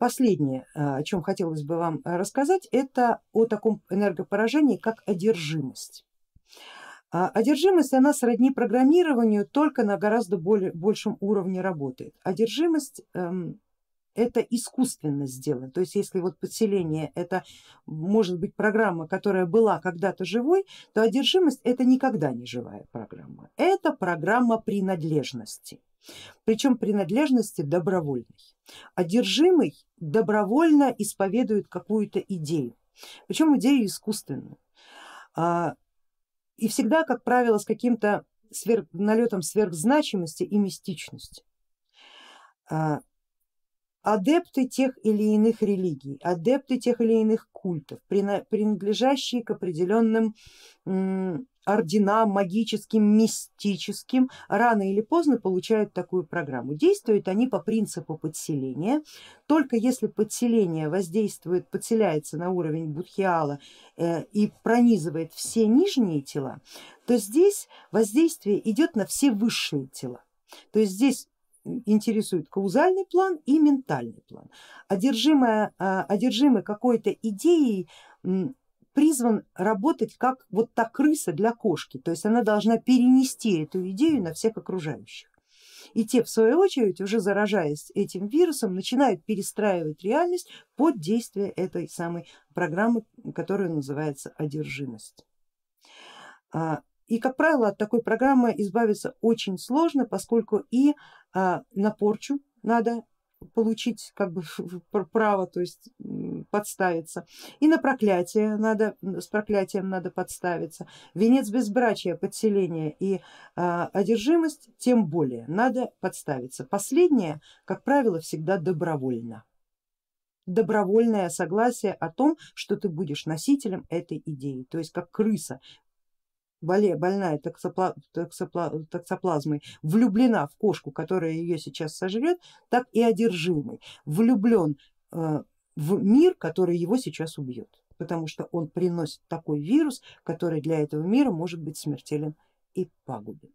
последнее, о чем хотелось бы вам рассказать, это о таком энергопоражении, как одержимость. А одержимость она сродни программированию, только на гораздо более, большем уровне работает. Одержимость эм, это искусственно сделано, то есть если вот подселение это может быть программа, которая была когда-то живой, то одержимость это никогда не живая программа, это программа принадлежности, причем принадлежности добровольной. Одержимый добровольно исповедует какую-то идею, причем идею искусственную а, и всегда, как правило, с каким-то сверх, налетом сверхзначимости и мистичности. А, адепты тех или иных религий, адепты тех или иных культов, принадлежащие к определенным орденам магическим, мистическим, рано или поздно получают такую программу. Действуют они по принципу подселения, только если подселение воздействует, подселяется на уровень будхиала э, и пронизывает все нижние тела, то здесь воздействие идет на все высшие тела. То есть здесь интересует каузальный план и ментальный план. Одержимая, а, одержимый какой-то идеей призван работать как вот та крыса для кошки, то есть она должна перенести эту идею на всех окружающих. И те в свою очередь, уже заражаясь этим вирусом, начинают перестраивать реальность под действие этой самой программы, которая называется одержимость. А, и как правило от такой программы избавиться очень сложно, поскольку и а, на порчу надо получить как бы право, то есть подставиться. И на проклятие надо, с проклятием надо подставиться. Венец безбрачия, подселение и а, одержимость тем более надо подставиться. Последнее, как правило, всегда добровольно. Добровольное согласие о том, что ты будешь носителем этой идеи, то есть как крыса больная токсоплазмой влюблена в кошку, которая ее сейчас сожрет, так и одержимый влюблен э, в мир, который его сейчас убьет, потому что он приносит такой вирус, который для этого мира может быть смертелен и пагубен.